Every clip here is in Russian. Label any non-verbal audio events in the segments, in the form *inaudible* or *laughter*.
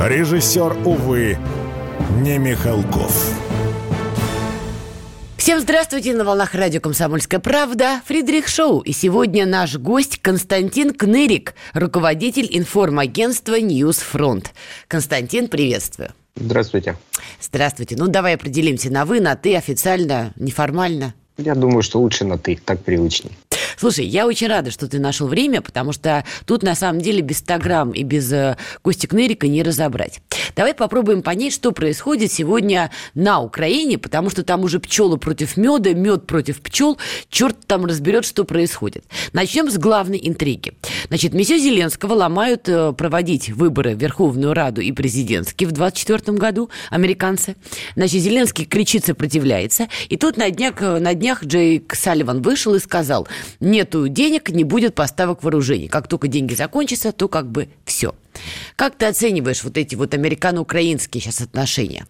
Режиссер, увы, не Михалков. Всем здравствуйте на волнах радио «Комсомольская правда» Фридрих Шоу. И сегодня наш гость Константин Кнырик, руководитель информагентства «NewsFront». Константин, приветствую. Здравствуйте. Здравствуйте. Ну, давай определимся на «вы», на «ты», официально, неформально. Я думаю, что лучше на «ты», так привычней. Слушай, я очень рада, что ты нашел время, потому что тут на самом деле без 100 грамм и без э, Кости Кнырика не разобрать. Давай попробуем понять, что происходит сегодня на Украине, потому что там уже пчелы против меда, мед против пчел, черт там разберет, что происходит. Начнем с главной интриги. Значит, месье Зеленского ломают э, проводить выборы в Верховную Раду и президентские в 2024 году, американцы. Значит, Зеленский кричит, сопротивляется. И тут на днях, э, на днях Джейк Салливан вышел и сказал, нету денег, не будет поставок вооружений. Как только деньги закончатся, то как бы все. Как ты оцениваешь вот эти вот американо-украинские сейчас отношения?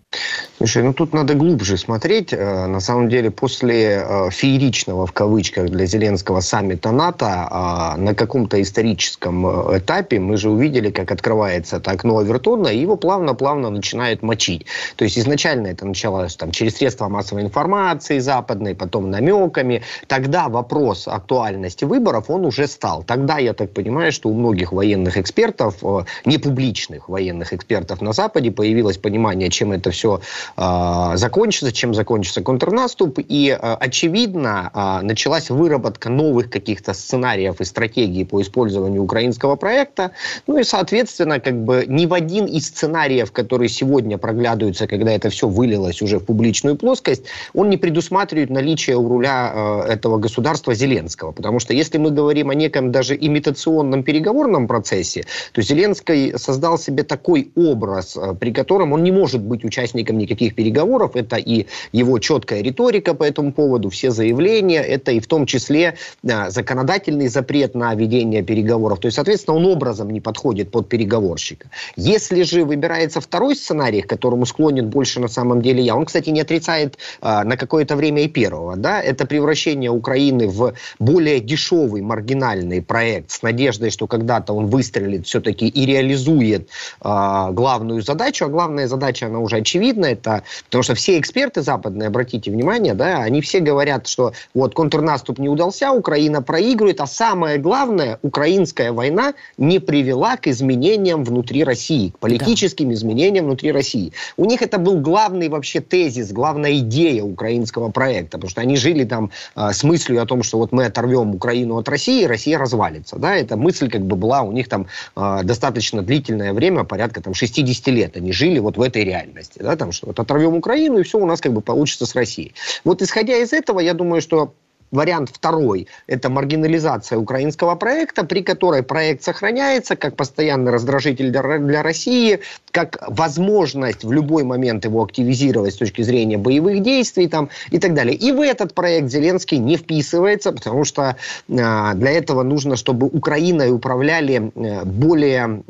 Слушай, ну тут надо глубже смотреть. Э, на самом деле, после э, фееричного, в кавычках, для Зеленского саммита НАТО а, на каком-то историческом э, этапе мы же увидели, как открывается это окно Авертона, и его плавно-плавно начинает мочить. То есть изначально это началось там, через средства массовой информации западной, потом намеками. Тогда вопрос актуальности выборов, он уже стал. Тогда, я так понимаю, что у многих военных экспертов, непубличных военных экспертов на Западе появилось понимание, чем это все э, закончится, чем закончится контрнаступ. И, э, очевидно, э, началась выработка новых каких-то сценариев и стратегий по использованию украинского проекта. Ну и, соответственно, как бы ни в один из сценариев, которые сегодня проглядываются, когда это все вылилось уже в публичную плоскость, он не предусматривает наличие у руля э, этого государства Зеленского. Потому что если мы говорим о неком даже имитационном переговорном процессе, то Зеленский создал себе такой образ, э, при котором он не может быть участником никаких переговоров. Это и его четкая риторика по этому поводу, все заявления, это и в том числе а, законодательный запрет на ведение переговоров. То есть, соответственно, он образом не подходит под переговорщика. Если же выбирается второй сценарий, к которому склонен больше на самом деле я, он, кстати, не отрицает а, на какое-то время и первого, да, это превращение Украины в более дешевый маргинальный проект с надеждой, что когда-то он выстрелит все-таки и реализует а, главную задачу, а главная задача, она уже очевидна, это, потому что все эксперты западные, обратите внимание, да, они все говорят, что вот контрнаступ не удался, Украина проигрывает, а самое главное, украинская война не привела к изменениям внутри России, к политическим да. изменениям внутри России. У них это был главный вообще тезис, главная идея украинского проекта, потому что они жили там э, с мыслью о том, что вот мы оторвем Украину от России, Россия развалится, да, эта мысль как бы была у них там э, достаточно длительное время, порядка там 60 лет они жили вот в этой реальности, да, там что вот оторвем Украину, и все у нас как бы получится с Россией. Вот исходя из этого, я думаю, что Вариант второй – это маргинализация украинского проекта, при которой проект сохраняется как постоянный раздражитель для, России, как возможность в любой момент его активизировать с точки зрения боевых действий там, и так далее. И в этот проект Зеленский не вписывается, потому что э, для этого нужно, чтобы Украиной управляли э, более,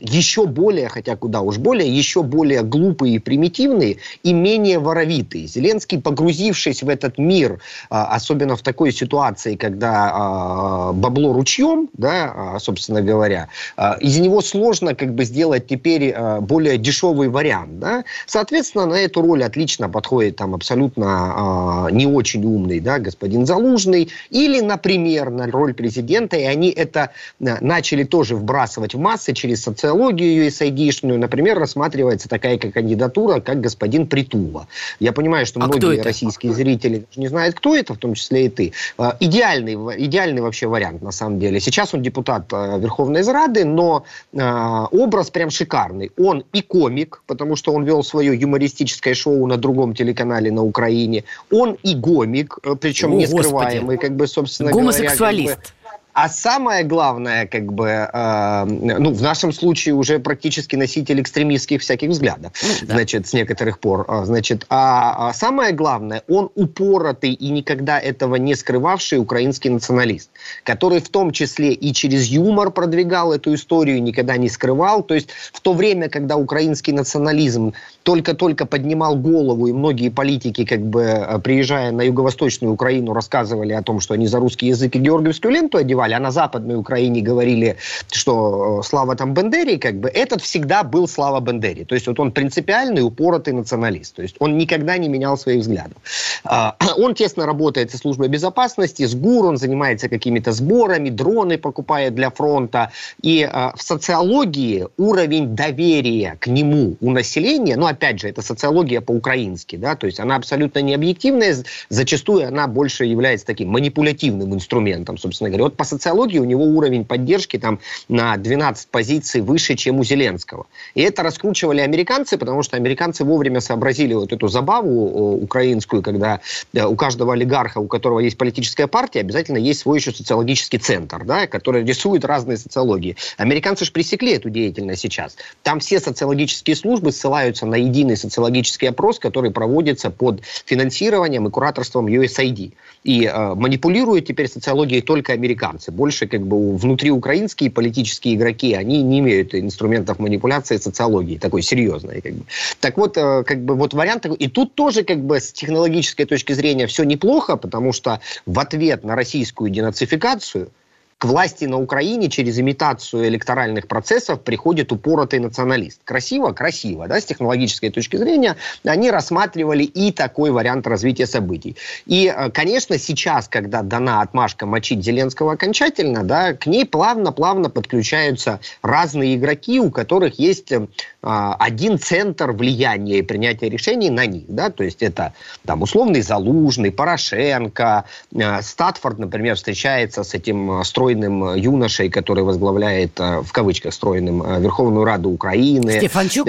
еще более, хотя куда уж более, еще более глупые и примитивные и менее воровитые. Зеленский, погрузившись в этот мир, э, особенно особенно в такой ситуации, когда э, бабло ручьем, да, а, собственно говоря, э, из него сложно как бы сделать теперь э, более дешевый вариант, да. Соответственно, на эту роль отлично подходит там абсолютно э, не очень умный, да, господин Залужный, или, например, на роль президента, и они это начали тоже вбрасывать в массы через социологию USAID-шную, например, рассматривается такая как кандидатура, как господин Притула. Я понимаю, что а многие российские зрители не знают, кто это, в том числе и ты. А, идеальный, идеальный вообще вариант, на самом деле. Сейчас он депутат а, Верховной Рады, но а, образ прям шикарный. Он и комик, потому что он вел свое юмористическое шоу на другом телеканале на Украине. Он и гомик, причем О, не скрываемый, как бы, собственно Гомосексуалист. говоря. Как бы, А самое главное, как бы, э, ну, в нашем случае уже практически носитель экстремистских всяких взглядов, ну, да. значит, с некоторых пор. А, значит, а, а самое главное, он упоротый и никогда этого не скрывавший украинский националист, который в том числе и через юмор продвигал эту историю, никогда не скрывал. То есть в то время, когда украинский национализм только-только поднимал голову, и многие политики, как бы, э, приезжая на юго-восточную Украину, рассказывали о том, что они за русский язык и георгиевскую ленту одевали, а на Западной Украине говорили, что э, слава там Бендере, как бы, этот всегда был слава Бендере. То есть вот он принципиальный, упоротый националист. То есть он никогда не менял своих взглядов. А, *clears throat* он тесно работает со службой безопасности, с ГУР, он занимается какими-то сборами, дроны покупает для фронта. И а, в социологии уровень доверия к нему у населения, ну, опять же, это социология по-украински, да, то есть она абсолютно не объективная, зачастую она больше является таким манипулятивным инструментом, собственно говоря. Вот социологии у него уровень поддержки там на 12 позиций выше, чем у Зеленского. И это раскручивали американцы, потому что американцы вовремя сообразили вот эту забаву украинскую, когда у каждого олигарха, у которого есть политическая партия, обязательно есть свой еще социологический центр, да, который рисует разные социологии. Американцы же пресекли эту деятельность сейчас. Там все социологические службы ссылаются на единый социологический опрос, который проводится под финансированием и кураторством USAID. И э, манипулируют теперь социологией только американцы. Больше как бы внутриукраинские политические игроки, они не имеют инструментов манипуляции социологии, такой серьезной. Как бы. Так вот, э, как бы вот вариант такой. И тут тоже как бы с технологической точки зрения все неплохо, потому что в ответ на российскую денацификацию – к власти на Украине через имитацию электоральных процессов приходит упоротый националист. Красиво? Красиво. Да? С технологической точки зрения они рассматривали и такой вариант развития событий. И, э, конечно, сейчас, когда дана отмашка мочить Зеленского окончательно, да, к ней плавно-плавно подключаются разные игроки, у которых есть э, один центр влияния и принятия решений на них. Да? То есть это там, условный Залужный, Порошенко, э, Статфорд, например, встречается с этим строем стройным э, юношей, который возглавляет, э, в кавычках, стройным э, Верховную Раду Украины. Стефанчук?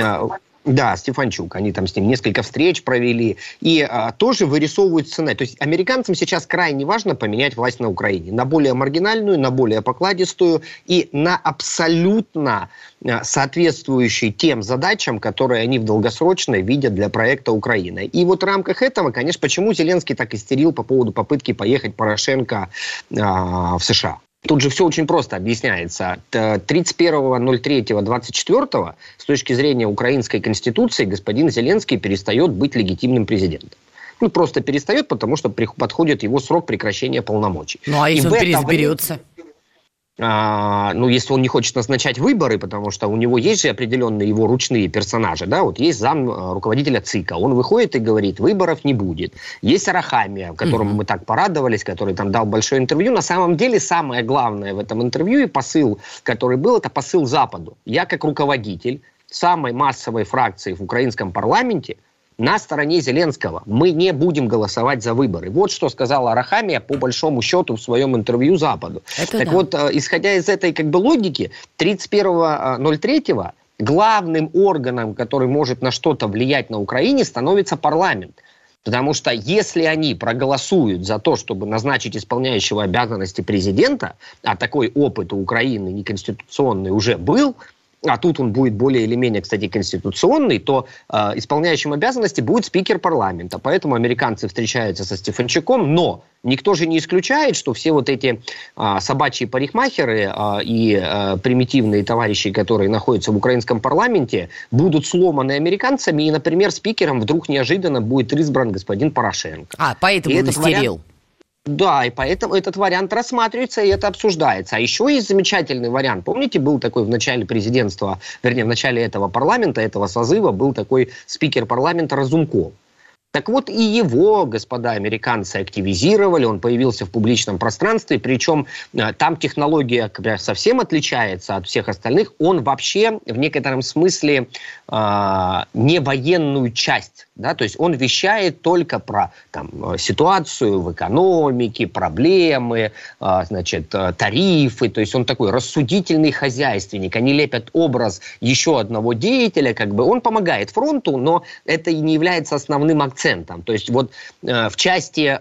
Да, Стефанчук. Они там с ним несколько встреч провели. И а, тоже вырисовывают сценарий. То есть американцам сейчас крайне важно поменять власть на Украине. На более маргинальную, на более покладистую и на абсолютно а, соответствующую тем задачам, которые они в долгосрочной видят для проекта Украины. И вот в рамках этого, конечно, почему Зеленский так истерил по поводу попытки поехать Порошенко а, в США. Тут же все очень просто объясняется. 31.03.24 с точки зрения украинской конституции господин Зеленский перестает быть легитимным президентом. Ну, просто перестает, потому что подходит его срок прекращения полномочий. Ну, а если И он переизберется? Время ну, если он не хочет назначать выборы, потому что у него есть же определенные его ручные персонажи, да, вот есть зам а, руководителя ЦИКа, он выходит и говорит, выборов не будет. Есть Арахамия, которому mm-hmm. мы так порадовались, который там дал большое интервью. На самом деле самое главное в этом интервью и посыл, который был, это посыл Западу. Я как руководитель самой массовой фракции в украинском парламенте – на стороне Зеленского. Мы не будем голосовать за выборы. Вот что сказала Арахамия по большому счету в своем интервью Западу. Это так да. вот, э, исходя из этой как бы логики, 31.03 э, главным органом, который может на что-то влиять на Украине, становится парламент. Потому что если они проголосуют за то, чтобы назначить исполняющего обязанности президента, а такой опыт у Украины неконституционный уже был, а тут он будет более или менее, кстати, конституционный, то э, исполняющим обязанности будет спикер парламента. Поэтому американцы встречаются со Стефанчуком, но никто же не исключает, что все вот эти э, собачьи парикмахеры э, и э, примитивные товарищи, которые находятся в украинском парламенте, будут сломаны американцами, и, например, спикером вдруг неожиданно будет избран господин Порошенко. А, поэтому и он истерил. Вариант... Да, и поэтому этот вариант рассматривается и это обсуждается. А еще есть замечательный вариант. Помните, был такой в начале президентства, вернее, в начале этого парламента, этого созыва, был такой спикер парламента Разумков. Так вот, и его, господа американцы, активизировали, он появился в публичном пространстве, причем э, там технология совсем отличается от всех остальных. Он вообще в некотором смысле э, не военную часть, да, то есть он вещает только про там, э, ситуацию в экономике, проблемы, э, значит, э, тарифы, то есть он такой рассудительный хозяйственник. Они лепят образ еще одного деятеля, как бы он помогает фронту, но это не является основным акцентом. То есть вот в части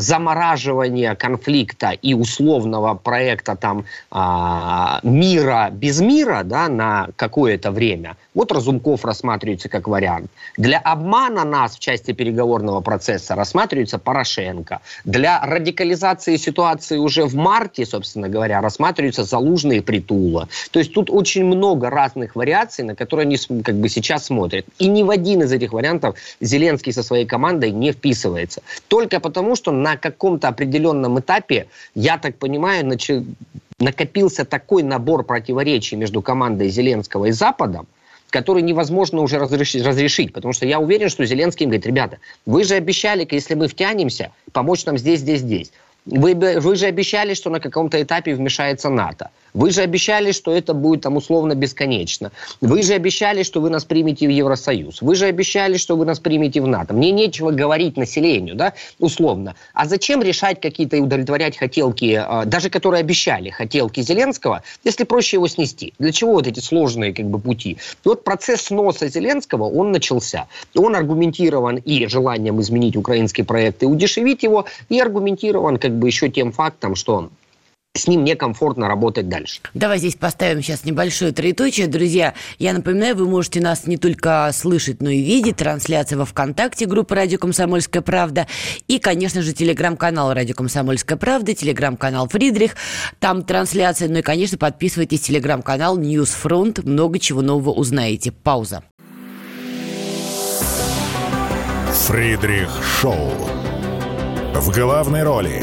замораживания конфликта и условного проекта там э, мира без мира да, на какое-то время, вот Разумков рассматривается как вариант. Для обмана нас в части переговорного процесса рассматривается Порошенко. Для радикализации ситуации уже в марте, собственно говоря, рассматриваются Залужные Притула. То есть тут очень много разных вариаций, на которые они как бы сейчас смотрят. И ни в один из этих вариантов Зеленский со своей командой не вписывается. Только потому, что на каком-то определенном этапе, я так понимаю, начи... накопился такой набор противоречий между командой Зеленского и Западом, который невозможно уже разрешить, разрешить. Потому что я уверен, что Зеленский им говорит, ребята, вы же обещали, если мы втянемся, помочь нам здесь, здесь, здесь. Вы, вы же обещали, что на каком-то этапе вмешается НАТО. Вы же обещали, что это будет там условно бесконечно. Вы же обещали, что вы нас примете в Евросоюз. Вы же обещали, что вы нас примете в НАТО. Мне нечего говорить населению, да, условно. А зачем решать какие-то и удовлетворять хотелки, а, даже которые обещали, хотелки Зеленского, если проще его снести? Для чего вот эти сложные как бы пути? И вот процесс сноса Зеленского, он начался. Он аргументирован и желанием изменить украинский проект и удешевить его, и аргументирован как бы еще тем фактом, что с ним некомфортно работать дальше. Давай здесь поставим сейчас небольшое троеточие. Друзья, я напоминаю, вы можете нас не только слышать, но и видеть. Трансляция во ВКонтакте группы «Радио Комсомольская правда». И, конечно же, телеграм-канал «Радио Комсомольская правда», телеграм-канал «Фридрих». Там трансляция. Ну и, конечно, подписывайтесь телеграм-канал «NewsFront». Много чего нового узнаете. Пауза. Фридрих Шоу. В главной роли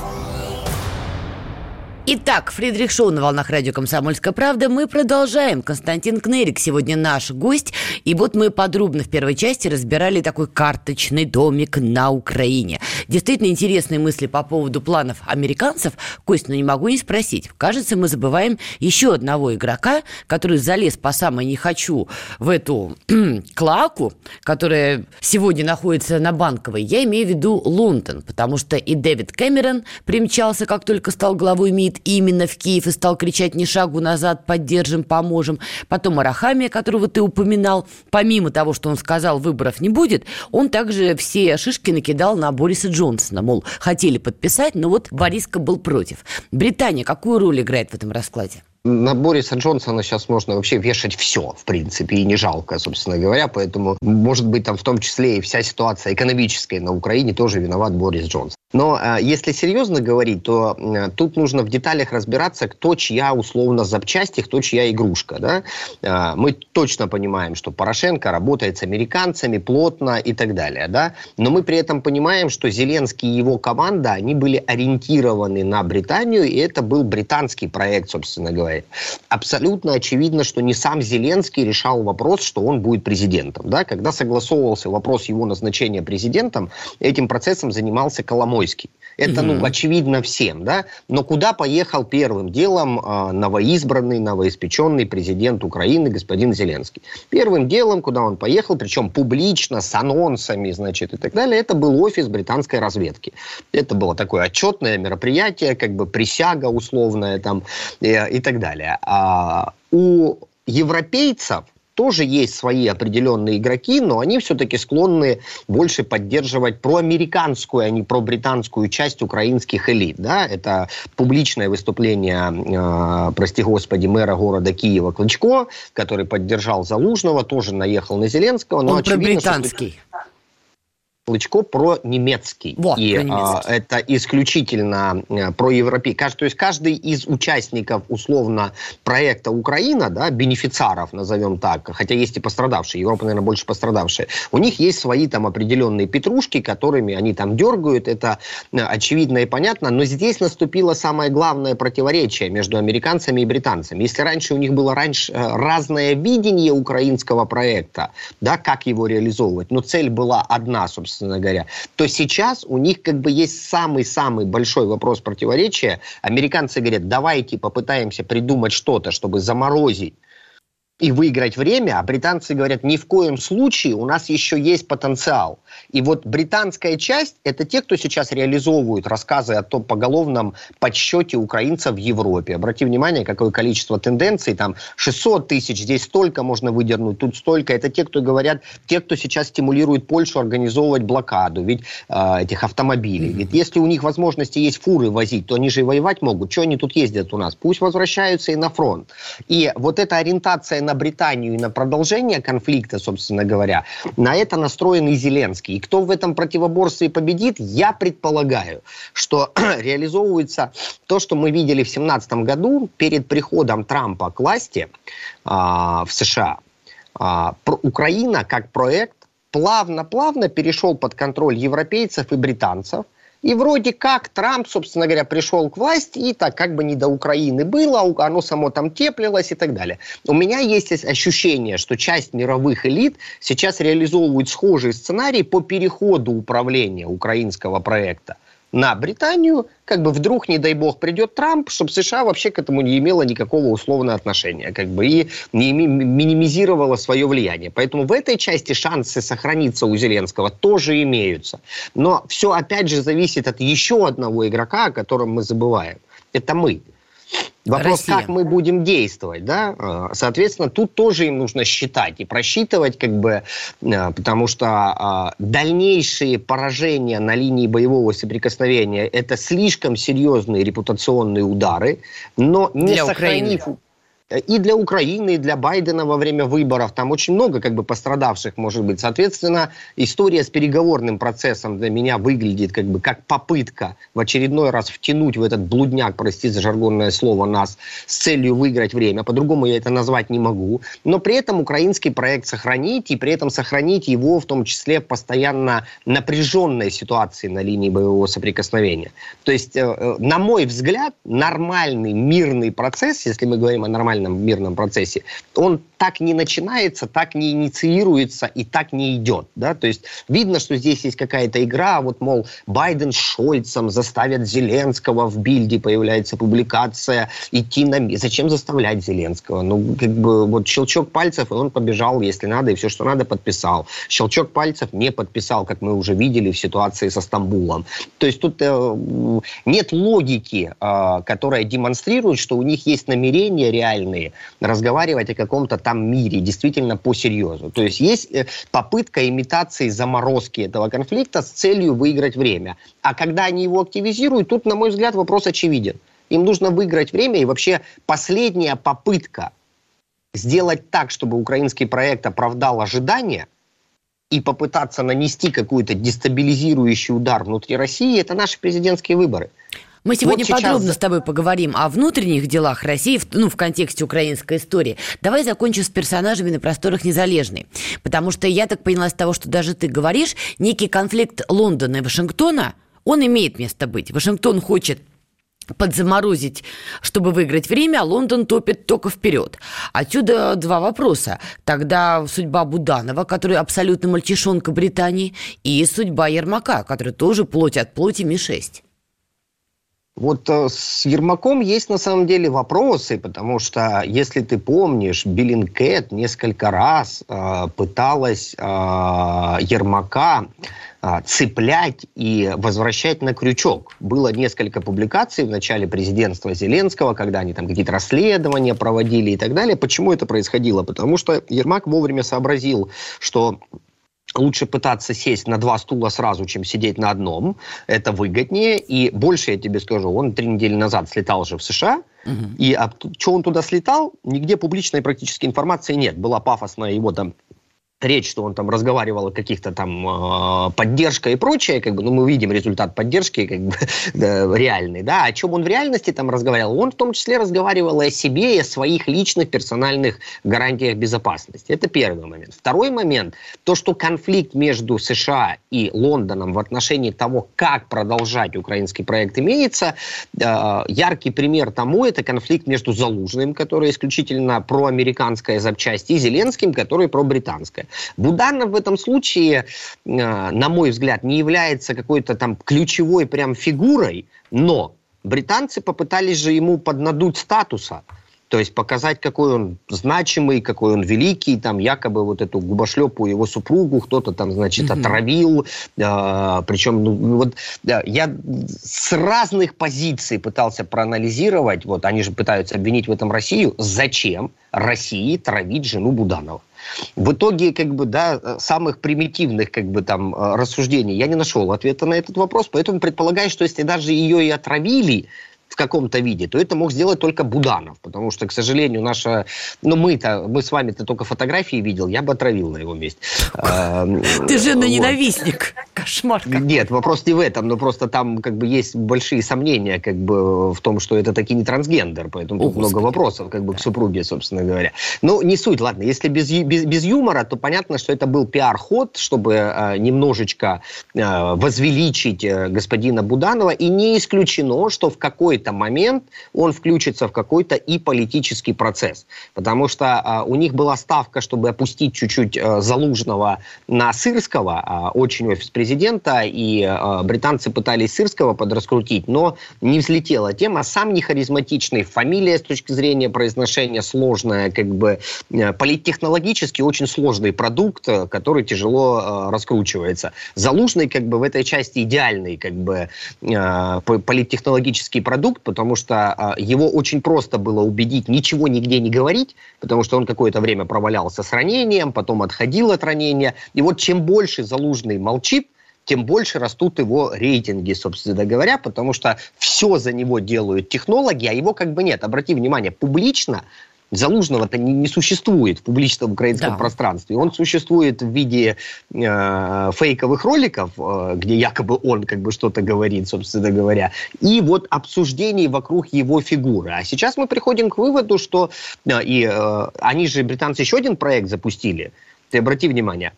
Итак, Фридрих Шоу на волнах радио «Комсомольская правда». Мы продолжаем. Константин Кнерик сегодня наш гость. И вот мы подробно в первой части разбирали такой карточный домик на Украине. Действительно интересные мысли по поводу планов американцев. Кость, ну не могу не спросить. Кажется, мы забываем еще одного игрока, который залез по самой не хочу в эту *clears throat* клаку, которая сегодня находится на Банковой. Я имею в виду Лондон, потому что и Дэвид Кэмерон примчался, как только стал главой МИД, именно в Киев и стал кричать «ни шагу назад, поддержим, поможем». Потом Арахамия, которого ты упоминал, помимо того, что он сказал, выборов не будет, он также все шишки накидал на Бориса Джонсона. Мол, хотели подписать, но вот Бориска был против. Британия какую роль играет в этом раскладе? На Бориса Джонсона сейчас можно вообще вешать все, в принципе, и не жалко, собственно говоря. Поэтому, может быть, там в том числе и вся ситуация экономическая на Украине тоже виноват Борис Джонсон. Но э, если серьезно говорить, то тут нужно в деталях разбираться, кто чья условно запчасти, кто чья игрушка. Да? Э, мы точно понимаем, что Порошенко работает с американцами плотно и так далее. Да? Но мы при этом понимаем, что Зеленский и его команда, они были ориентированы на Британию, и это был британский проект, собственно говоря делает. Абсолютно очевидно, что не сам Зеленский решал вопрос, что он будет президентом. Да? Когда согласовывался вопрос его назначения президентом, этим процессом занимался Коломойский. Это, ну, очевидно всем, да. Но куда поехал первым делом э, новоизбранный, новоиспеченный президент Украины господин Зеленский? Первым делом, куда он поехал, причем публично, с анонсами, значит, и так далее, это был офис британской разведки. Это было такое отчетное мероприятие, как бы присяга условная там и, э, и так далее. А у европейцев тоже есть свои определенные игроки, но они все-таки склонны больше поддерживать проамериканскую, а не пробританскую часть украинских элит. Да? Это публичное выступление, э, прости господи, мэра города Киева Клычко, который поддержал Залужного, тоже наехал на Зеленского. Но Он пробританский. Что... Клычко про немецкий. Вот, и про немецкий. А, это исключительно а, про европейский. То есть каждый из участников условно проекта Украина, да, бенефициаров, назовем так, хотя есть и пострадавшие, Европа, наверное, больше пострадавшие, у них есть свои там определенные петрушки, которыми они там дергают, это а, очевидно и понятно, но здесь наступило самое главное противоречие между американцами и британцами. Если раньше у них было раньше э, разное видение украинского проекта, да, как его реализовывать, но цель была одна, собственно, собственно говоря, то сейчас у них как бы есть самый-самый большой вопрос противоречия. Американцы говорят, давайте попытаемся придумать что-то, чтобы заморозить и выиграть время, а британцы говорят, ни в коем случае, у нас еще есть потенциал. И вот британская часть – это те, кто сейчас реализовывают рассказы о том поголовном подсчете украинцев в Европе. Обрати внимание, какое количество тенденций, там 600 тысяч, здесь столько можно выдернуть, тут столько. Это те, кто говорят, те, кто сейчас стимулирует Польшу организовывать блокаду ведь, э, этих автомобилей. Ведь если у них возможности есть фуры возить, то они же и воевать могут. Что они тут ездят у нас? Пусть возвращаются и на фронт. И вот эта ориентация на Британию и на продолжение конфликта, собственно говоря, на это настроен и Зеленский. И кто в этом противоборстве победит, я предполагаю, что *clears throat* реализовывается то, что мы видели в 2017 году перед приходом Трампа к власти а, в США. А, Украина как проект плавно-плавно перешел под контроль европейцев и британцев – и вроде как Трамп, собственно говоря, пришел к власти, и так как бы не до Украины было, оно само там теплилось и так далее. У меня есть ощущение, что часть мировых элит сейчас реализовывают схожий сценарий по переходу управления украинского проекта на Британию, как бы вдруг, не дай бог, придет Трамп, чтобы США вообще к этому не имела никакого условного отношения, как бы и не минимизировала свое влияние. Поэтому в этой части шансы сохраниться у Зеленского тоже имеются. Но все опять же зависит от еще одного игрока, о котором мы забываем. Это мы. Вопрос, Россия. как мы будем действовать, да? А, соответственно, тут тоже им нужно считать и просчитывать, как бы, а, потому что а, дальнейшие поражения на линии боевого соприкосновения это слишком серьезные репутационные удары, но не Для сохранив... Украины и для Украины, и для Байдена во время выборов. Там очень много как бы пострадавших может быть. Соответственно, история с переговорным процессом для меня выглядит как бы как попытка в очередной раз втянуть в этот блудняк, простите за жаргонное слово, нас с целью выиграть время. По-другому я это назвать не могу. Но при этом украинский проект сохранить, и при этом сохранить его в том числе в постоянно напряженной ситуации на линии боевого соприкосновения. То есть, э, э, на мой взгляд, нормальный мирный процесс, если мы говорим о нормальном нормальном мирном процессе, он так не начинается, так не инициируется и так не идет. Да? То есть видно, что здесь есть какая-то игра, вот, мол, Байден с Шольцем заставят Зеленского в Бильде, появляется публикация, идти на... Зачем заставлять Зеленского? Ну, как бы, вот щелчок пальцев, и он побежал, если надо, и все, что надо, подписал. Щелчок пальцев не подписал, как мы уже видели в ситуации со Стамбулом. То есть тут э, нет логики, э, которая демонстрирует, что у них есть намерение реально способны разговаривать о каком-то там мире, действительно по серьезу. То есть есть э, попытка имитации заморозки этого конфликта с целью выиграть время. А когда они его активизируют, тут, на мой взгляд, вопрос очевиден. Им нужно выиграть время, и вообще последняя попытка сделать так, чтобы украинский проект оправдал ожидания, и попытаться нанести какой-то дестабилизирующий удар внутри России, это наши президентские выборы. Мы сегодня вот сейчас... подробно с тобой поговорим о внутренних делах России, ну, в контексте украинской истории. Давай закончим с персонажами на просторах Незалежной. Потому что я так поняла с того, что даже ты говоришь, некий конфликт Лондона и Вашингтона, он имеет место быть. Вашингтон хочет подзаморозить, чтобы выиграть время, а Лондон топит только вперед. Отсюда два вопроса. Тогда судьба Буданова, который абсолютно мальчишонка Британии, и судьба Ермака, который тоже плоть от плоти Ми-6. Вот э, с Ермаком есть на самом деле вопросы, потому что, если ты помнишь, Биллинкет несколько раз э, пыталась э, Ермака э, цеплять и возвращать на крючок. Было несколько публикаций в начале президентства Зеленского, когда они там какие-то расследования проводили и так далее. Почему это происходило? Потому что Ермак вовремя сообразил, что лучше пытаться сесть на два стула сразу, чем сидеть на одном. Это выгоднее. И больше я тебе скажу, он три недели назад слетал же в США, угу. и а, что он туда слетал, нигде публичной практически информации нет. Была пафосная его там речь, что он там разговаривал о каких-то там э, поддержка и прочее, как бы, ну, мы видим результат поддержки как бы, *laughs* да, реальный, да, о чем он в реальности там разговаривал? Он в том числе разговаривал о себе и о своих личных персональных гарантиях безопасности. Это первый момент. Второй момент, то, что конфликт между США и Лондоном в отношении того, как продолжать украинский проект имеется, э, яркий пример тому, это конфликт между Залужным, который исключительно проамериканская запчасть, и Зеленским, который пробританская. Буданов в этом случае, э, на мой взгляд, не является какой-то там ключевой прям фигурой, но британцы попытались же ему поднадуть статуса. То есть показать, какой он значимый, какой он великий, там якобы вот эту губошлепу его супругу кто-то там, значит, mm-hmm. отравил. Э, причем, ну, вот да, я с разных позиций пытался проанализировать, вот они же пытаются обвинить в этом Россию, зачем России травить жену Буданова. В итоге, как бы, да, самых примитивных, как бы, там, э, рассуждений я не нашел ответа на этот вопрос, поэтому предполагаю, что если даже ее и отравили, в каком-то виде, то это мог сделать только Буданов, потому что, к сожалению, наша, ну мы-то, мы с вами-то только фотографии видел, я бы отравил на его месте. Ты же на ненавистник, кошмар. Нет, вопрос не в этом, но просто там как бы есть большие сомнения как бы в том, что это таки не трансгендер, поэтому тут много вопросов как бы к супруге, собственно говоря. Ну, не суть, ладно, если без, без, без юмора, то понятно, что это был пиар-ход, чтобы э, немножечко э, возвеличить э, господина Буданова, и не исключено, что в какой какой-то момент он включится в какой-то и политический процесс. Потому что э, у них была ставка, чтобы опустить чуть-чуть э, Залужного на Сырского, э, очень офис президента, и э, британцы пытались Сырского подраскрутить, но не взлетела тема. Сам не харизматичный, фамилия с точки зрения произношения сложная, как бы э, политтехнологически очень сложный продукт, э, который тяжело э, раскручивается. Залужный как бы в этой части идеальный как бы э, политтехнологический продукт, продукт, потому что а, его очень просто было убедить ничего нигде не говорить, потому что он какое-то время провалялся с ранением, потом отходил от ранения. И вот чем больше Залужный молчит, тем больше растут его рейтинги, собственно говоря, потому что все за него делают технологи, а его как бы нет. Обрати внимание, публично Залужного-то не, не существует в публичном украинском да. пространстве. Он существует в виде э, фейковых роликов, э, где якобы он как бы что-то говорит, собственно говоря, и вот обсуждений вокруг его фигуры. А сейчас мы приходим к выводу, что э, и э, они же британцы еще один проект запустили. Ты обрати внимание,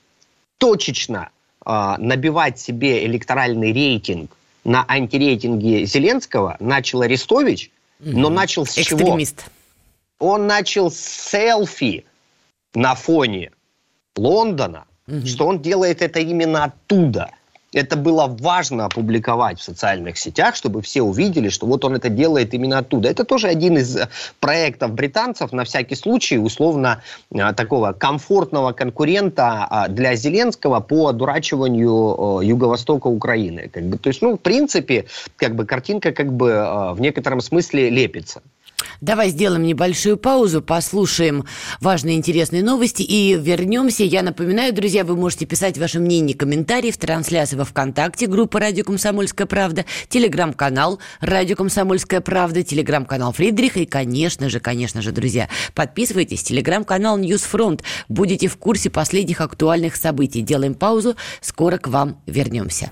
точечно э, набивать себе электоральный рейтинг на антирейтинге Зеленского начал Арестович, но начал с Экстремист. чего? Он начал селфи на фоне Лондона, угу. что он делает это именно оттуда. Это было важно опубликовать в социальных сетях, чтобы все увидели, что вот он это делает именно оттуда. Это тоже один из э, проектов британцев, на всякий случай, условно, э, такого комфортного конкурента а, для Зеленского по одурачиванию юго-востока Украины. Как бы, то есть, ну, в принципе, как бы картинка как бы э, в некотором смысле лепится. Давай сделаем небольшую паузу, послушаем важные интересные новости и вернемся. Я напоминаю, друзья, вы можете писать ваше мнение, комментарии в трансляции во ВКонтакте, группа «Радио Комсомольская правда», телеграм-канал «Радио Комсомольская правда», телеграм-канал Фридриха и, конечно же, конечно же, друзья, подписывайтесь, телеграм-канал «NewsFront». Будете в курсе последних актуальных событий. Делаем паузу, скоро к вам вернемся.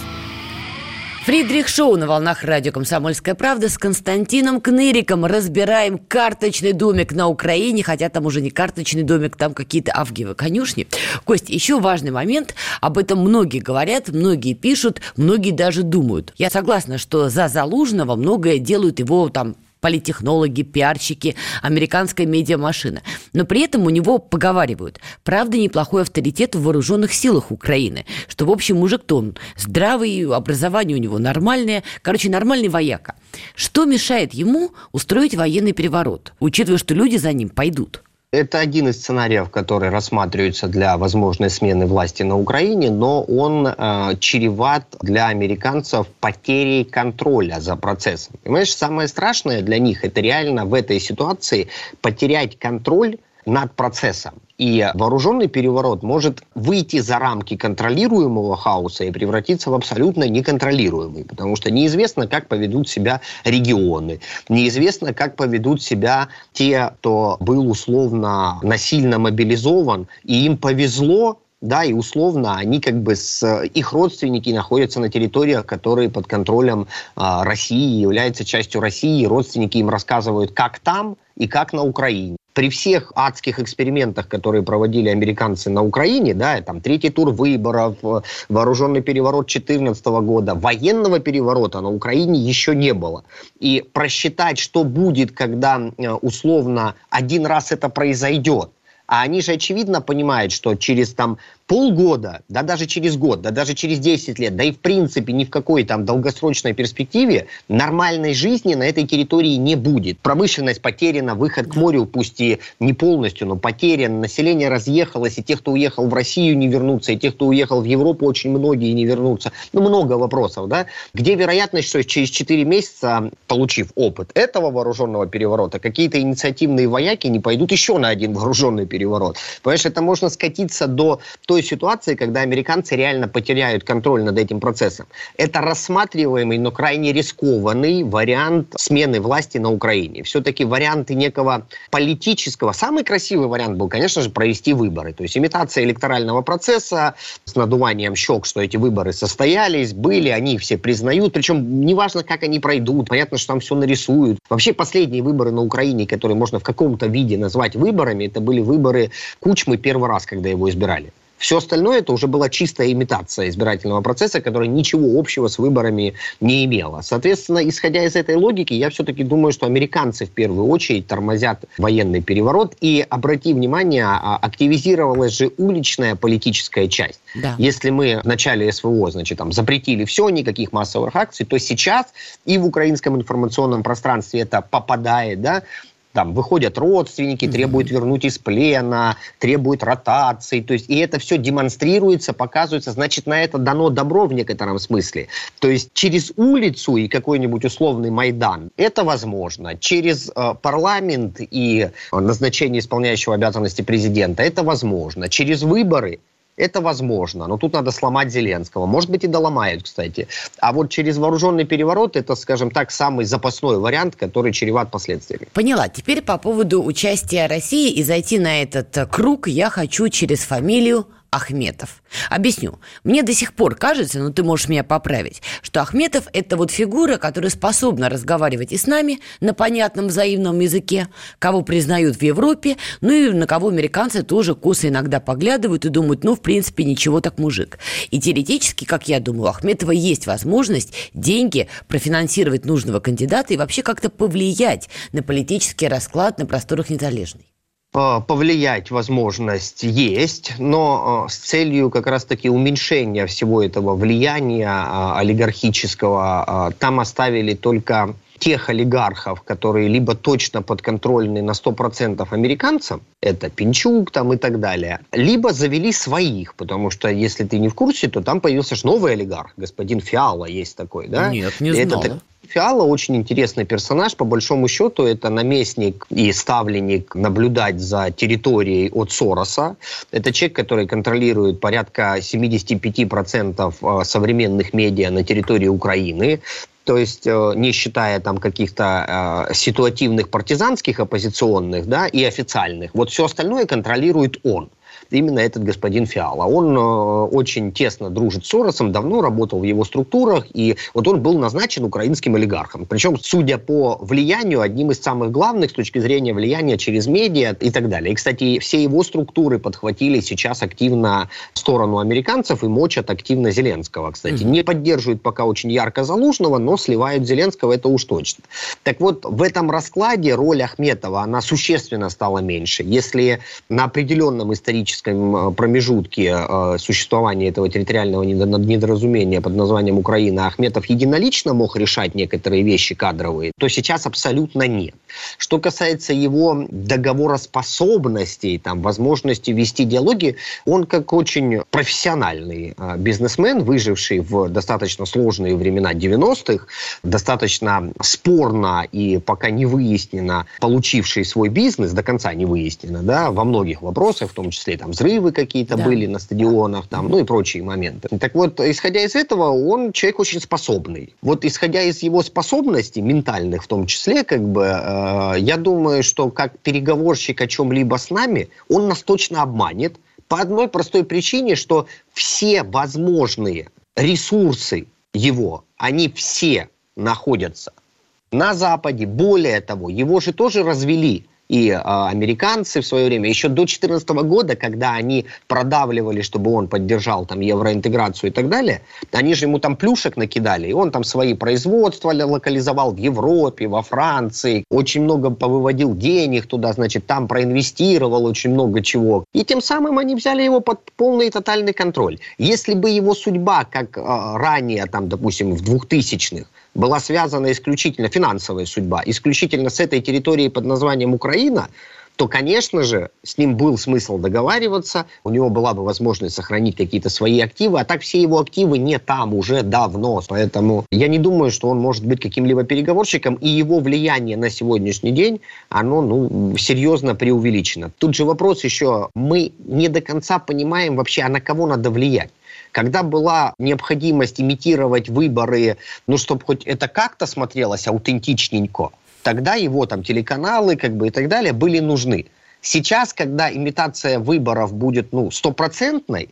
Фридрих Шоу на волнах радио «Комсомольская правда» с Константином Кныриком. Разбираем карточный домик на Украине, хотя там уже не карточный домик, там какие-то авгиевы конюшни. Кость, еще важный момент, об этом многие говорят, многие пишут, многие даже думают. Я согласна, что за Залужного многое делают его там политтехнологи, пиарщики, американская медиамашина. Но при этом у него поговаривают, правда, неплохой авторитет в вооруженных силах Украины, что, в общем, мужик-то он здравый, образование у него нормальное, короче, нормальный вояка. Что мешает ему устроить военный переворот, учитывая, что люди за ним пойдут? Это один из сценариев, который рассматривается для возможной смены власти на Украине, но он э, чреват для американцев потерей контроля за процессом. Понимаешь, самое страшное для них это реально в этой ситуации потерять контроль над процессом. И вооруженный переворот может выйти за рамки контролируемого хаоса и превратиться в абсолютно неконтролируемый, потому что неизвестно, как поведут себя регионы, неизвестно, как поведут себя те, кто был условно насильно мобилизован, и им повезло, да, и условно они как бы с их родственники находятся на территориях, которые под контролем э, России, являются частью России, родственники им рассказывают, как там и как на Украине. При всех адских экспериментах, которые проводили американцы на Украине, да, там третий тур выборов, вооруженный переворот 2014 года, военного переворота на Украине еще не было. И просчитать, что будет, когда э, условно один раз это произойдет, а они же, очевидно, понимают, что через там полгода, да даже через год, да даже через 10 лет, да и в принципе ни в какой там долгосрочной перспективе нормальной жизни на этой территории не будет. Промышленность потеряна, выход к морю, пусть и не полностью, но потерян, население разъехалось, и тех, кто уехал в Россию, не вернутся, и тех, кто уехал в Европу, очень многие не вернутся. Ну, много вопросов, да? Где вероятность, что через 4 месяца, получив опыт этого вооруженного переворота, какие-то инициативные вояки не пойдут еще на один вооруженный переворот? переворот. Понимаешь, это можно скатиться до той ситуации, когда американцы реально потеряют контроль над этим процессом. Это рассматриваемый, но крайне рискованный вариант смены власти на Украине. Все-таки варианты некого политического. Самый красивый вариант был, конечно же, провести выборы. То есть имитация электорального процесса с надуванием щек, что эти выборы состоялись, были, они все признают. Причем неважно, как они пройдут. Понятно, что там все нарисуют. Вообще последние выборы на Украине, которые можно в каком-то виде назвать выборами, это были выборы Кучмы первый раз, когда его избирали. Все остальное это уже была чистая имитация избирательного процесса, который ничего общего с выборами не имела. Соответственно, исходя из этой логики, я все-таки думаю, что американцы в первую очередь тормозят военный переворот. И обрати внимание, а, активизировалась же уличная политическая часть. Да. Если мы в начале СВО, значит, там запретили все, никаких массовых акций, то сейчас и в украинском информационном пространстве это попадает, да, там выходят родственники, mm-hmm. требуют вернуть из плена, требуют ротации, то есть и это все демонстрируется, показывается, значит на это дано добро в некотором смысле. То есть через улицу и какой-нибудь условный Майдан это возможно, через э, парламент и назначение исполняющего обязанности президента это возможно, через выборы это возможно, но тут надо сломать Зеленского. Может быть, и доломают, кстати. А вот через вооруженный переворот это, скажем так, самый запасной вариант, который чреват последствиями. Поняла. Теперь по поводу участия России и зайти на этот круг я хочу через фамилию Ахметов. Объясню. Мне до сих пор кажется, но ты можешь меня поправить, что Ахметов – это вот фигура, которая способна разговаривать и с нами на понятном взаимном языке, кого признают в Европе, ну и на кого американцы тоже косо иногда поглядывают и думают, ну, в принципе, ничего так мужик. И теоретически, как я думаю, у Ахметова есть возможность деньги профинансировать нужного кандидата и вообще как-то повлиять на политический расклад на просторах незалежной. Э, повлиять возможность есть, но э, с целью как раз-таки уменьшения всего этого влияния э, олигархического там оставили только тех олигархов, которые либо точно подконтрольны на 100% американцам, это Пинчук там и так далее, либо завели своих, потому что, если ты не в курсе, то там появился же новый олигарх, господин Фиала есть такой, да? Нет, не знал. Это, Фиала очень интересный персонаж. По большому счету, это наместник и ставленник наблюдать за территорией от Сороса. Это человек, который контролирует порядка 75% э, современных медиа на территории Украины то есть э, не считая там каких-то э, ситуативных партизанских оппозиционных, да, и официальных. Вот все остальное контролирует он именно этот господин Фиала. Он э, очень тесно дружит с Соросом, давно работал в его структурах, и вот он был назначен украинским олигархом. Причем, судя по влиянию, одним из самых главных с точки зрения влияния через медиа и так далее. И, кстати, все его структуры подхватили сейчас активно сторону американцев и мочат активно Зеленского, кстати. Не поддерживают пока очень ярко Залужного, но сливают Зеленского, это уж точно. Так вот, в этом раскладе роль Ахметова, она существенно стала меньше. Если на определенном историческом историческом промежутке существования этого территориального недоразумения под названием Украина Ахметов единолично мог решать некоторые вещи кадровые, то сейчас абсолютно нет. Что касается его договороспособностей, там, возможности вести диалоги, он как очень профессиональный бизнесмен, выживший в достаточно сложные времена 90-х, достаточно спорно и пока не выяснено, получивший свой бизнес, до конца не выяснено, да, во многих вопросах, в том числе там взрывы какие-то да. были на стадионах, там, ну и прочие моменты. Так вот, исходя из этого, он человек очень способный. Вот исходя из его способностей, ментальных в том числе, как бы, э, я думаю, что как переговорщик о чем-либо с нами, он нас точно обманет, по одной простой причине, что все возможные ресурсы его, они все находятся на Западе. Более того, его же тоже развели и э, американцы в свое время, еще до 2014 года, когда они продавливали, чтобы он поддержал там евроинтеграцию и так далее, они же ему там плюшек накидали, и он там свои производства локализовал в Европе, во Франции, очень много повыводил денег туда, значит, там проинвестировал очень много чего. И тем самым они взяли его под полный и тотальный контроль. Если бы его судьба, как э, ранее, там, допустим, в 2000-х, была связана исключительно, финансовая судьба, исключительно с этой территорией под названием Украина, то, конечно же, с ним был смысл договариваться, у него была бы возможность сохранить какие-то свои активы, а так все его активы не там уже давно. Поэтому я не думаю, что он может быть каким-либо переговорщиком, и его влияние на сегодняшний день, оно ну, серьезно преувеличено. Тут же вопрос еще, мы не до конца понимаем вообще, а на кого надо влиять. Когда была необходимость имитировать выборы, ну, чтобы хоть это как-то смотрелось аутентичненько, тогда его там телеканалы как бы и так далее были нужны. Сейчас, когда имитация выборов будет, ну, стопроцентной,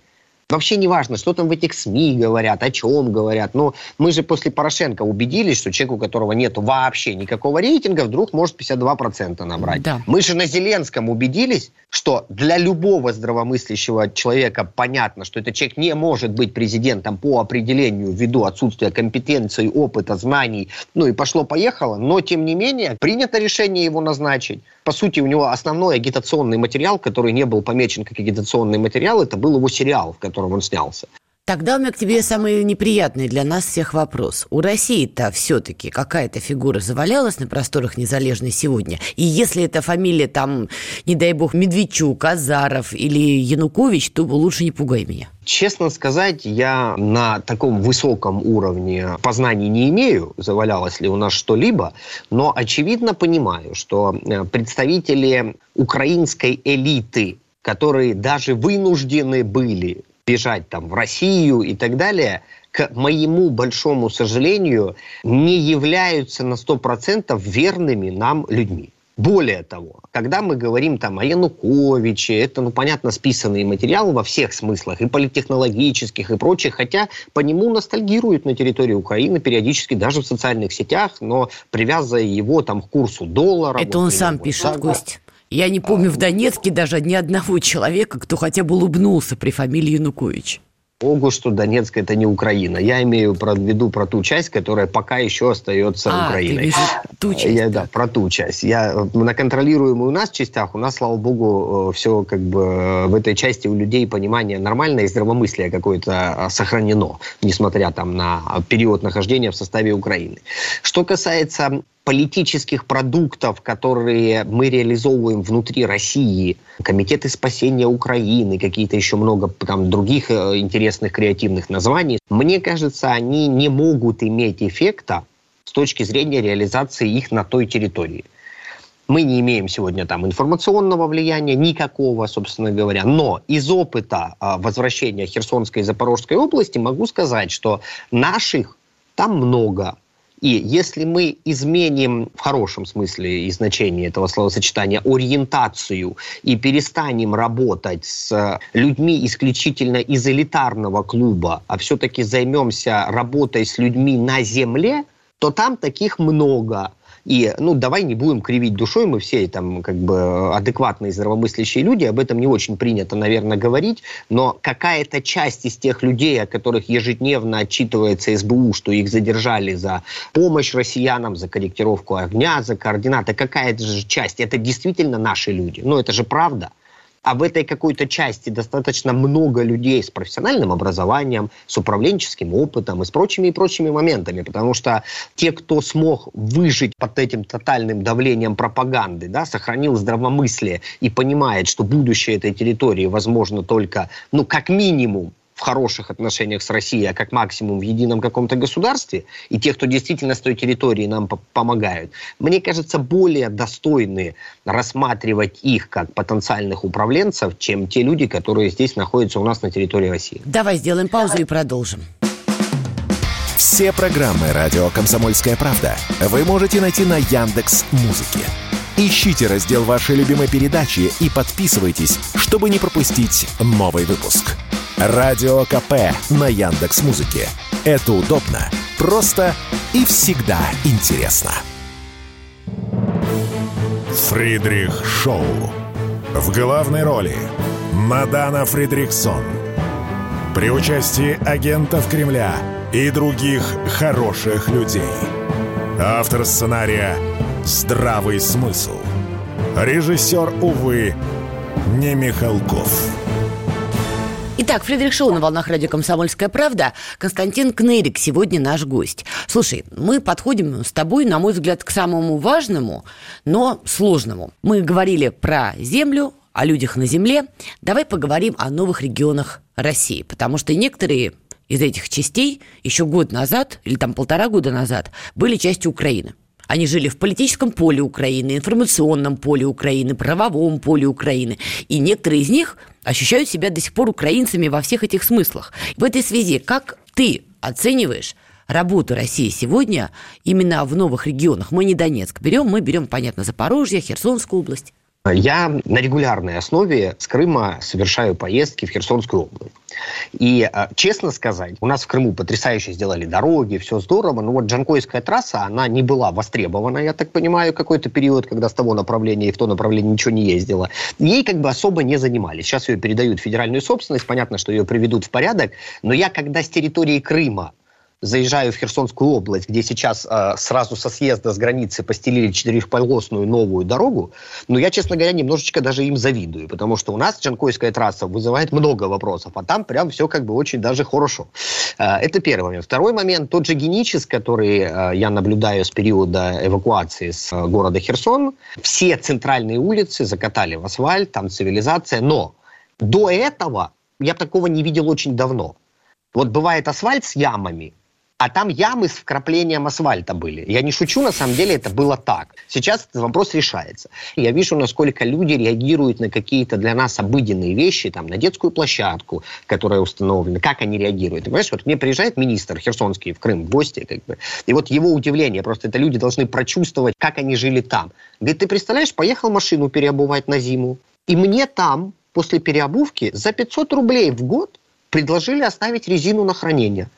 Вообще не важно, что там в этих СМИ говорят, о чем говорят. Но мы же после Порошенко убедились, что человек, у которого нет вообще никакого рейтинга, вдруг может 52% набрать. Да. Мы же на Зеленском убедились, что для любого здравомыслящего человека понятно, что этот человек не может быть президентом по определению ввиду отсутствия компетенции, опыта, знаний. Ну и пошло-поехало. Но, тем не менее, принято решение его назначить. По сути, у него основной агитационный материал, который не был помечен как агитационный материал, это был его сериал, в котором котором он снялся. Тогда у меня к тебе самый неприятный для нас всех вопрос. У России-то все-таки какая-то фигура завалялась на просторах незалежной сегодня. И если эта фамилия там, не дай бог, Медведчук, Азаров или Янукович, то лучше не пугай меня. Честно сказать, я на таком высоком уровне познаний не имею, завалялось ли у нас что-либо, но очевидно понимаю, что э, представители украинской элиты которые даже вынуждены были бежать там в Россию и так далее, к моему большому сожалению, не являются на 100% верными нам людьми. Более того, когда мы говорим там о Януковиче, это, ну, понятно, списанный материал во всех смыслах, и политтехнологических, и прочих, хотя по нему ностальгируют на территории Украины периодически, даже в социальных сетях, но привязывая его там к курсу доллара. Это вот, он сам пишет, так, Гость. Я не помню в Донецке даже ни одного человека, кто хотя бы улыбнулся при фамилии Янукович. Богу, что Донецк это не Украина. Я имею в виду про ту часть, которая пока еще остается а, Украиной. ту часть. Я, да, про ту часть. Я на контролируемую у нас частях, у нас, слава богу, э, все как бы э, в этой части у людей понимание нормальное и здравомыслие какое-то э, сохранено, несмотря там на период нахождения в составе Украины. Что касается политических продуктов, которые мы реализовываем внутри России, комитеты спасения Украины, какие-то еще много там других э, интересных креативных названий, мне кажется, они не могут иметь эффекта с точки зрения реализации их на той территории. Мы не имеем сегодня там информационного влияния никакого, собственно говоря. Но из опыта а, возвращения Херсонской и Запорожской области могу сказать, что наших там много. И если мы изменим в хорошем смысле и значении этого словосочетания ориентацию и перестанем работать с людьми исключительно из элитарного клуба, а все-таки займемся работой с людьми на земле, то там таких много. И, ну, давай не будем кривить душой, мы все там как бы адекватные, здравомыслящие люди, об этом не очень принято, наверное, говорить, но какая-то часть из тех людей, о которых ежедневно отчитывается СБУ, что их задержали за помощь россиянам, за корректировку огня, за координаты, какая-то же часть, это действительно наши люди. Ну, это же правда. А в этой какой-то части достаточно много людей с профессиональным образованием, с управленческим опытом и с прочими и прочими моментами, потому что те, кто смог выжить под этим тотальным давлением пропаганды, да, сохранил здравомыслие и понимает, что будущее этой территории возможно только, ну, как минимум, в хороших отношениях с Россией, а как максимум в едином каком-то государстве, и те, кто действительно с той территории нам помогают, мне кажется, более достойны рассматривать их как потенциальных управленцев, чем те люди, которые здесь находятся у нас на территории России. Давай сделаем паузу и продолжим. Все программы «Радио Комсомольская правда» вы можете найти на Яндекс Музыке. Ищите раздел вашей любимой передачи и подписывайтесь, чтобы не пропустить новый выпуск. Радио КП на Яндекс Музыке. Это удобно, просто и всегда интересно. Фридрих Шоу. В главной роли Мадана Фридриксон. При участии агентов Кремля и других хороших людей. Автор сценария «Здравый смысл». Режиссер, увы, не Михалков. Итак, Фридрих Шоу на волнах радио «Комсомольская правда». Константин Кнырик сегодня наш гость. Слушай, мы подходим с тобой, на мой взгляд, к самому важному, но сложному. Мы говорили про землю, о людях на земле. Давай поговорим о новых регионах России, потому что некоторые из этих частей еще год назад или там полтора года назад были частью Украины. Они жили в политическом поле Украины, информационном поле Украины, правовом поле Украины. И некоторые из них ощущают себя до сих пор украинцами во всех этих смыслах. В этой связи, как ты оцениваешь работу России сегодня именно в новых регионах? Мы не Донецк берем, мы берем, понятно, Запорожье, Херсонскую область. Я на регулярной основе с Крыма совершаю поездки в Херсонскую область. И, э, честно сказать, у нас в Крыму потрясающе сделали дороги, все здорово, но вот Джанкойская трасса, она не была востребована, я так понимаю, какой-то период, когда с того направления и в то направление ничего не ездило. Ей как бы особо не занимались. Сейчас ее передают в федеральную собственность, понятно, что ее приведут в порядок, но я когда с территории Крыма заезжаю в Херсонскую область, где сейчас э, сразу со съезда с границы постелили четырехполосную новую дорогу, но я, честно говоря, немножечко даже им завидую, потому что у нас Джанкойская трасса вызывает много вопросов, а там прям все как бы очень даже хорошо. Э, это первый момент. Второй момент, тот же Геничес, который э, я наблюдаю с периода эвакуации с э, города Херсон, все центральные улицы закатали в асфальт, там цивилизация, но до этого я такого не видел очень давно. Вот бывает асфальт с ямами, а там ямы с вкраплением асфальта были. Я не шучу, на самом деле это было так. Сейчас этот вопрос решается. Я вижу, насколько люди реагируют на какие-то для нас обыденные вещи, там, на детскую площадку, которая установлена, как они реагируют. Ты понимаешь, вот мне приезжает министр Херсонский в Крым в гости, как бы, и вот его удивление, просто это люди должны прочувствовать, как они жили там. Говорит, ты представляешь, поехал машину переобувать на зиму, и мне там после переобувки за 500 рублей в год предложили оставить резину на хранение.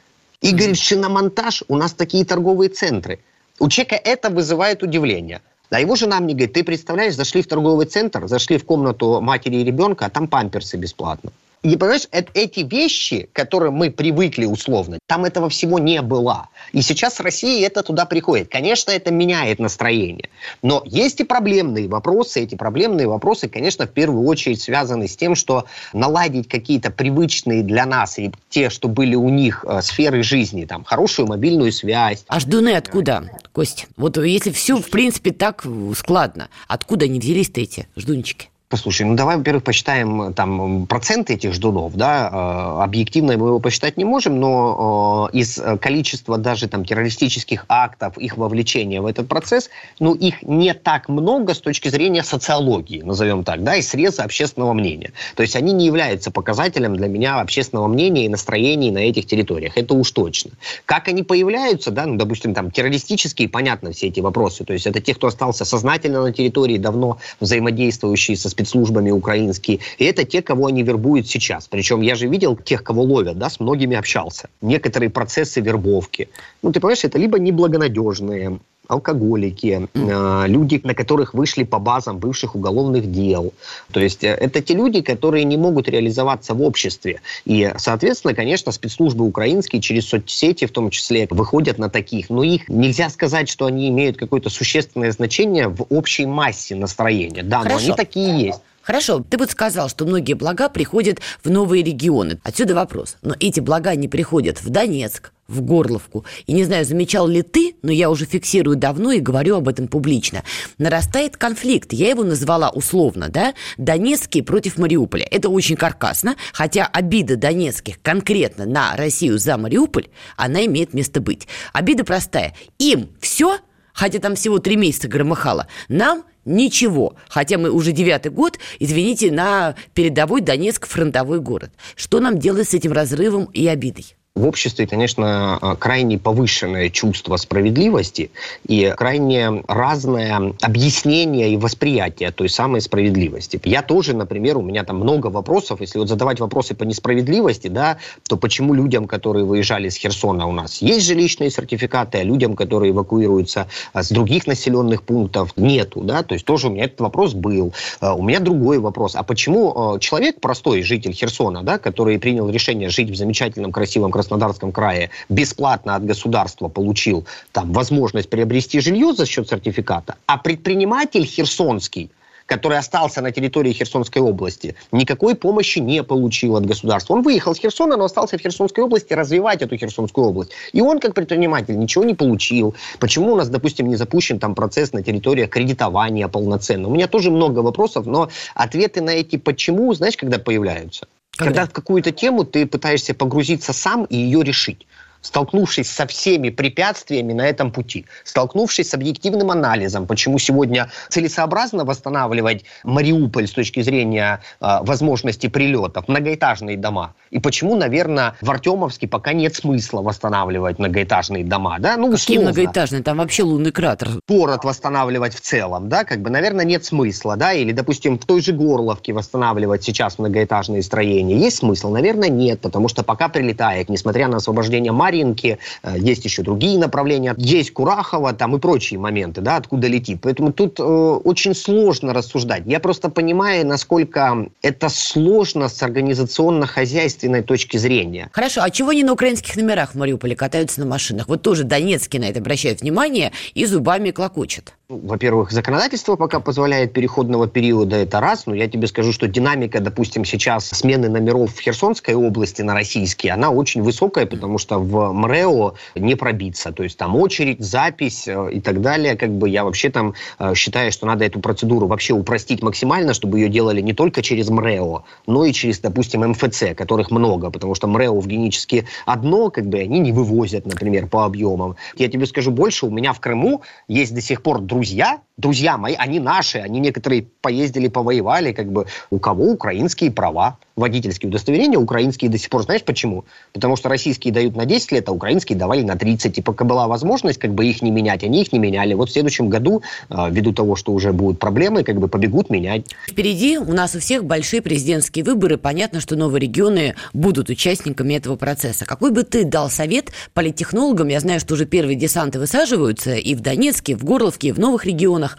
И говорит, шиномонтаж, у нас такие торговые центры. У человека это вызывает удивление. А его жена мне говорит, ты представляешь, зашли в торговый центр, зашли в комнату матери и ребенка, а там памперсы бесплатно. И понимаешь, это, эти вещи, которые мы привыкли условно, там этого всего не было. И сейчас Россия это туда приходит. Конечно, это меняет настроение. Но есть и проблемные вопросы. Эти проблемные вопросы, конечно, в первую очередь связаны с тем, что наладить какие-то привычные для нас и те, что были у них э, сферы жизни, там, хорошую мобильную связь. А ждуны откуда, Кость? Вот если все, в принципе, так складно, откуда они взялись-то эти ждунчики? Послушай, ну давай, во-первых, посчитаем э, там проценты этих ждунов, да, э, объективно мы его посчитать не можем, но э, из количества даже там террористических актов, их вовлечения в этот процесс, ну их не так много с точки зрения социологии, назовем так, да, и среза общественного мнения. То есть они не являются показателем для меня общественного мнения и настроений на этих территориях, это уж точно. Как они появляются, да, ну, допустим, там террористические, понятно, все эти вопросы, то есть это те, кто остался сознательно на территории, давно взаимодействующие со спецслужбами, спецслужбами украинские. И это те, кого они вербуют сейчас. Причем я же видел тех, кого ловят, да, с многими общался. Некоторые процессы вербовки. Ну, ты понимаешь, это либо неблагонадежные, алкоголики, э, люди, на которых вышли по базам бывших уголовных дел. То есть э, это те люди, которые не могут реализоваться в обществе. И, соответственно, конечно, спецслужбы украинские через соцсети в том числе выходят на таких. Но их нельзя сказать, что они имеют какое-то существенное значение в общей массе настроения. Да, Хорошо. но они такие есть. Хорошо, ты вот сказал, что многие блага приходят в новые регионы. Отсюда вопрос. Но эти блага не приходят в Донецк, в Горловку. И не знаю, замечал ли ты, но я уже фиксирую давно и говорю об этом публично. Нарастает конфликт, я его назвала условно, да, Донецкий против Мариуполя. Это очень каркасно, хотя обида донецких конкретно на Россию за Мариуполь, она имеет место быть. Обида простая. Им все, хотя там всего три месяца громыхало, нам Ничего. Хотя мы уже девятый год, извините, на передовой Донецк фронтовой город. Что нам делать с этим разрывом и обидой? В обществе, конечно, а, крайне повышенное чувство справедливости и крайне разное объяснение и восприятие той самой справедливости. Я тоже, например, у меня там много вопросов, если вот задавать вопросы по несправедливости, да, то почему людям, которые выезжали с Херсона у нас, есть жилищные сертификаты, а людям, которые эвакуируются а, с других населенных пунктов, нету, да, то есть тоже у меня этот вопрос был. А, у меня другой вопрос, а почему человек, простой житель Херсона, да, который принял решение жить в замечательном, красивом Краснодарском крае бесплатно от государства получил там возможность приобрести жилье за счет сертификата, а предприниматель херсонский который остался на территории Херсонской области, никакой помощи не получил от государства. Он выехал с Херсона, но остался в Херсонской области развивать эту Херсонскую область. И он, как предприниматель, ничего не получил. Почему у нас, допустим, не запущен там процесс на территории кредитования полноценно? У меня тоже много вопросов, но ответы на эти «почему», знаешь, когда появляются? Когда? Когда в какую-то тему ты пытаешься погрузиться сам и ее решить столкнувшись со всеми препятствиями на этом пути, столкнувшись с объективным анализом, почему сегодня целесообразно восстанавливать Мариуполь с точки зрения э, возможности прилетов, многоэтажные дома, и почему, наверное, в Артемовске пока нет смысла восстанавливать многоэтажные дома, да, ну, Какие многоэтажные? Там вообще лунный кратер. Город восстанавливать в целом, да, как бы, наверное, нет смысла, да, или, допустим, в той же Горловке восстанавливать сейчас многоэтажные строения. Есть смысл? Наверное, нет, потому что пока прилетает, несмотря на освобождение Маринки, э, есть еще другие направления, есть Курахова там и прочие моменты, да, откуда летит. Поэтому тут э, очень сложно рассуждать. Я просто понимаю, насколько это сложно с организационно-хозяйственной точки зрения. Хорошо, а чего не на украинских номерах в Мариуполе катаются на машинах? Вот тоже донецкие на это обращают внимание и зубами клокочет. Ну, во-первых, законодательство пока позволяет переходного периода, это раз. Но я тебе скажу, что динамика, допустим, сейчас смены номеров в Херсонской области на российские, она очень высокая, потому что в МРЭО не пробиться. То есть там очередь, запись э, и так далее. Как бы я вообще там э, считаю, что надо эту процедуру вообще упростить максимально, чтобы ее делали не только через МРЭО, но и через, допустим, МФЦ, которых много, потому что МРЭО в генически одно, как бы они не вывозят, например, по объемам. Я тебе скажу больше, у меня в Крыму есть до сих пор друзья, друзья мои, они наши, они некоторые поездили, повоевали, как бы у кого украинские права водительские удостоверения украинские до сих пор. Знаешь почему? Потому что российские дают на 10 лет, а украинские давали на 30. И пока была возможность как бы их не менять, они их не меняли. Вот в следующем году, а, ввиду того, что уже будут проблемы, как бы побегут менять. Впереди у нас у всех большие президентские выборы. Понятно, что новые регионы будут участниками этого процесса. Какой бы ты дал совет политтехнологам? Я знаю, что уже первые десанты высаживаются и в Донецке, и в Горловке, и в новых регионах.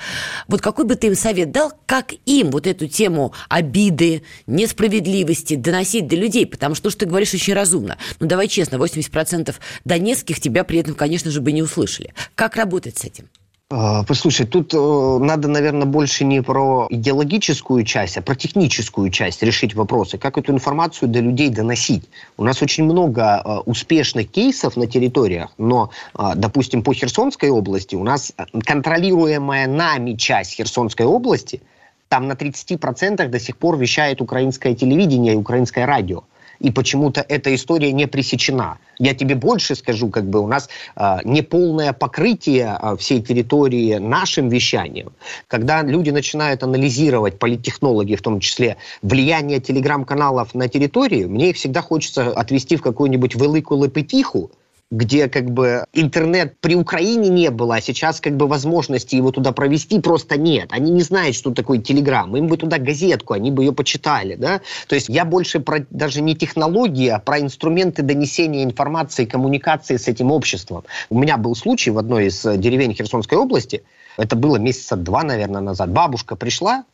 Вот какой бы ты им совет дал, как им вот эту тему обиды, несправедливости, справедливости доносить до людей, потому что то, что ты говоришь, очень разумно. Ну, давай честно, 80% донецких тебя при этом, конечно же, бы не услышали. Как работать с этим? А, послушай, тут э, надо, наверное, больше не про идеологическую часть, а про техническую часть решить вопросы. Как эту информацию до людей доносить? У нас очень много э, успешных кейсов на территориях, но, э, допустим, по Херсонской области у нас контролируемая нами часть Херсонской области – там на 30% до сих пор вещает украинское телевидение и украинское радио. И почему-то эта история не пресечена. Я тебе больше скажу, как бы у нас э, неполное покрытие э, всей территории нашим вещанием. Когда люди начинают анализировать, политтехнологи в том числе, влияние телеграм-каналов на территорию, мне их всегда хочется отвести в какую-нибудь великую лепетиху, где как бы интернет при Украине не было, а сейчас как бы возможности его туда провести просто нет. Они не знают, что такое Телеграм. Им бы туда газетку, они бы ее почитали, да. То есть я больше про даже не технологии, а про инструменты донесения информации, коммуникации с этим обществом. У меня был случай в одной из деревень Херсонской области, это было месяца два, наверное, назад. Бабушка пришла,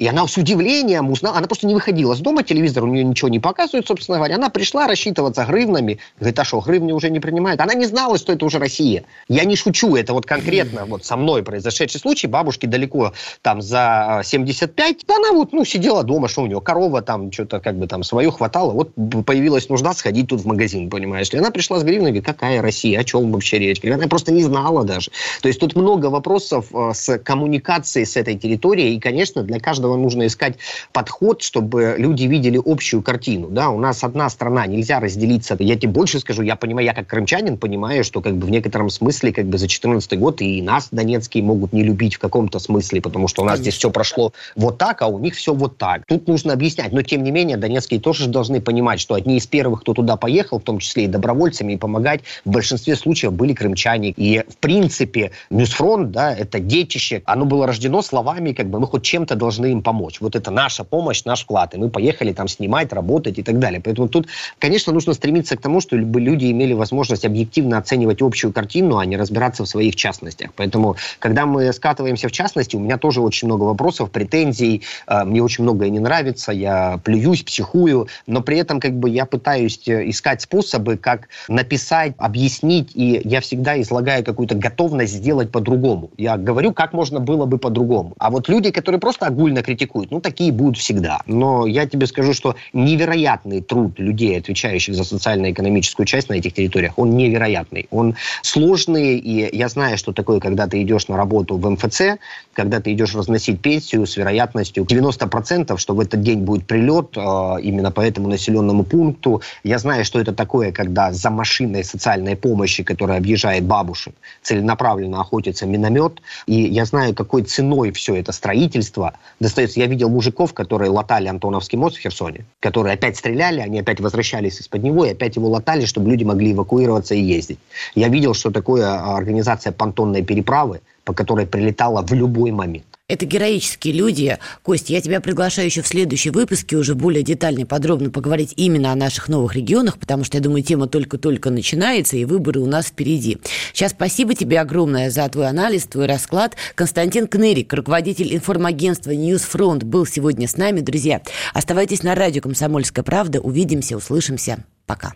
И она с удивлением узнала, она просто не выходила с дома, телевизор у нее ничего не показывает, собственно говоря. Она пришла рассчитываться гривнами. Говорит, а что, гривни уже не принимают? Она не знала, что это уже Россия. Я не шучу, это вот конкретно вот со мной произошедший случай. Бабушке далеко там за 75. Она вот, ну, сидела дома, что у нее, корова там, что-то как бы там свое хватало. Вот появилась нужда сходить тут в магазин, понимаешь ли. Она пришла с гривной, говорит, какая Россия, о чем вообще речь? Она просто не знала даже. То есть тут много вопросов э, с коммуникацией с этой территорией. И, конечно, для каждого каждого нужно искать подход, чтобы люди видели общую картину. Да, у нас одна страна, нельзя разделиться. Я тебе больше скажу, я понимаю, я как крымчанин понимаю, что как бы в некотором смысле как бы за 14 год и нас донецкие могут не любить в каком-то смысле, потому что у нас Конечно. здесь все прошло вот так, а у них все вот так. Тут нужно объяснять. Но тем не менее, донецкие тоже должны понимать, что одни из первых, кто туда поехал, в том числе и добровольцами, и помогать, в большинстве случаев были крымчане. И в принципе, NewsFront, да, это детище, оно было рождено словами, как бы мы хоть чем-то должны им помочь. Вот это наша помощь, наш вклад. И мы поехали там снимать, работать и так далее. Поэтому тут, конечно, нужно стремиться к тому, чтобы люди имели возможность объективно оценивать общую картину, а не разбираться в своих частностях. Поэтому, когда мы скатываемся в частности, у меня тоже очень много вопросов, претензий, э, мне очень многое не нравится, я плююсь, психую, но при этом как бы я пытаюсь э, искать способы, как написать, объяснить, и я всегда излагаю какую-то готовность сделать по-другому. Я говорю, как можно было бы по-другому. А вот люди, которые просто огульно критикуют. Ну, такие будут всегда. Но я тебе скажу, что невероятный труд людей, отвечающих за социально-экономическую часть на этих территориях, он невероятный. Он сложный, и я знаю, что такое, когда ты идешь на работу в МФЦ, когда ты идешь разносить пенсию с вероятностью 90%, что в этот день будет прилет э, именно по этому населенному пункту. Я знаю, что это такое, когда за машиной социальной помощи, которая объезжает бабушек, целенаправленно охотится миномет. И я знаю, какой ценой все это строительство достается я видел мужиков, которые латали Антоновский мост в Херсоне, которые опять стреляли, они опять возвращались из-под него и опять его латали, чтобы люди могли эвакуироваться и ездить. Я видел, что такое а, организация понтонной переправы, по которой прилетала в любой момент. Это героические люди. Костя, я тебя приглашаю еще в следующем выпуске уже более детально и подробно поговорить именно о наших новых регионах, потому что, я думаю, тема только-только начинается, и выборы у нас впереди. Сейчас спасибо тебе огромное за твой анализ, твой расклад. Константин Кнырик, руководитель информагентства «NewsFront», был сегодня с нами. Друзья, оставайтесь на радио «Комсомольская правда». Увидимся, услышимся. Пока.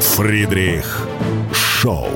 Фридрих Шоу.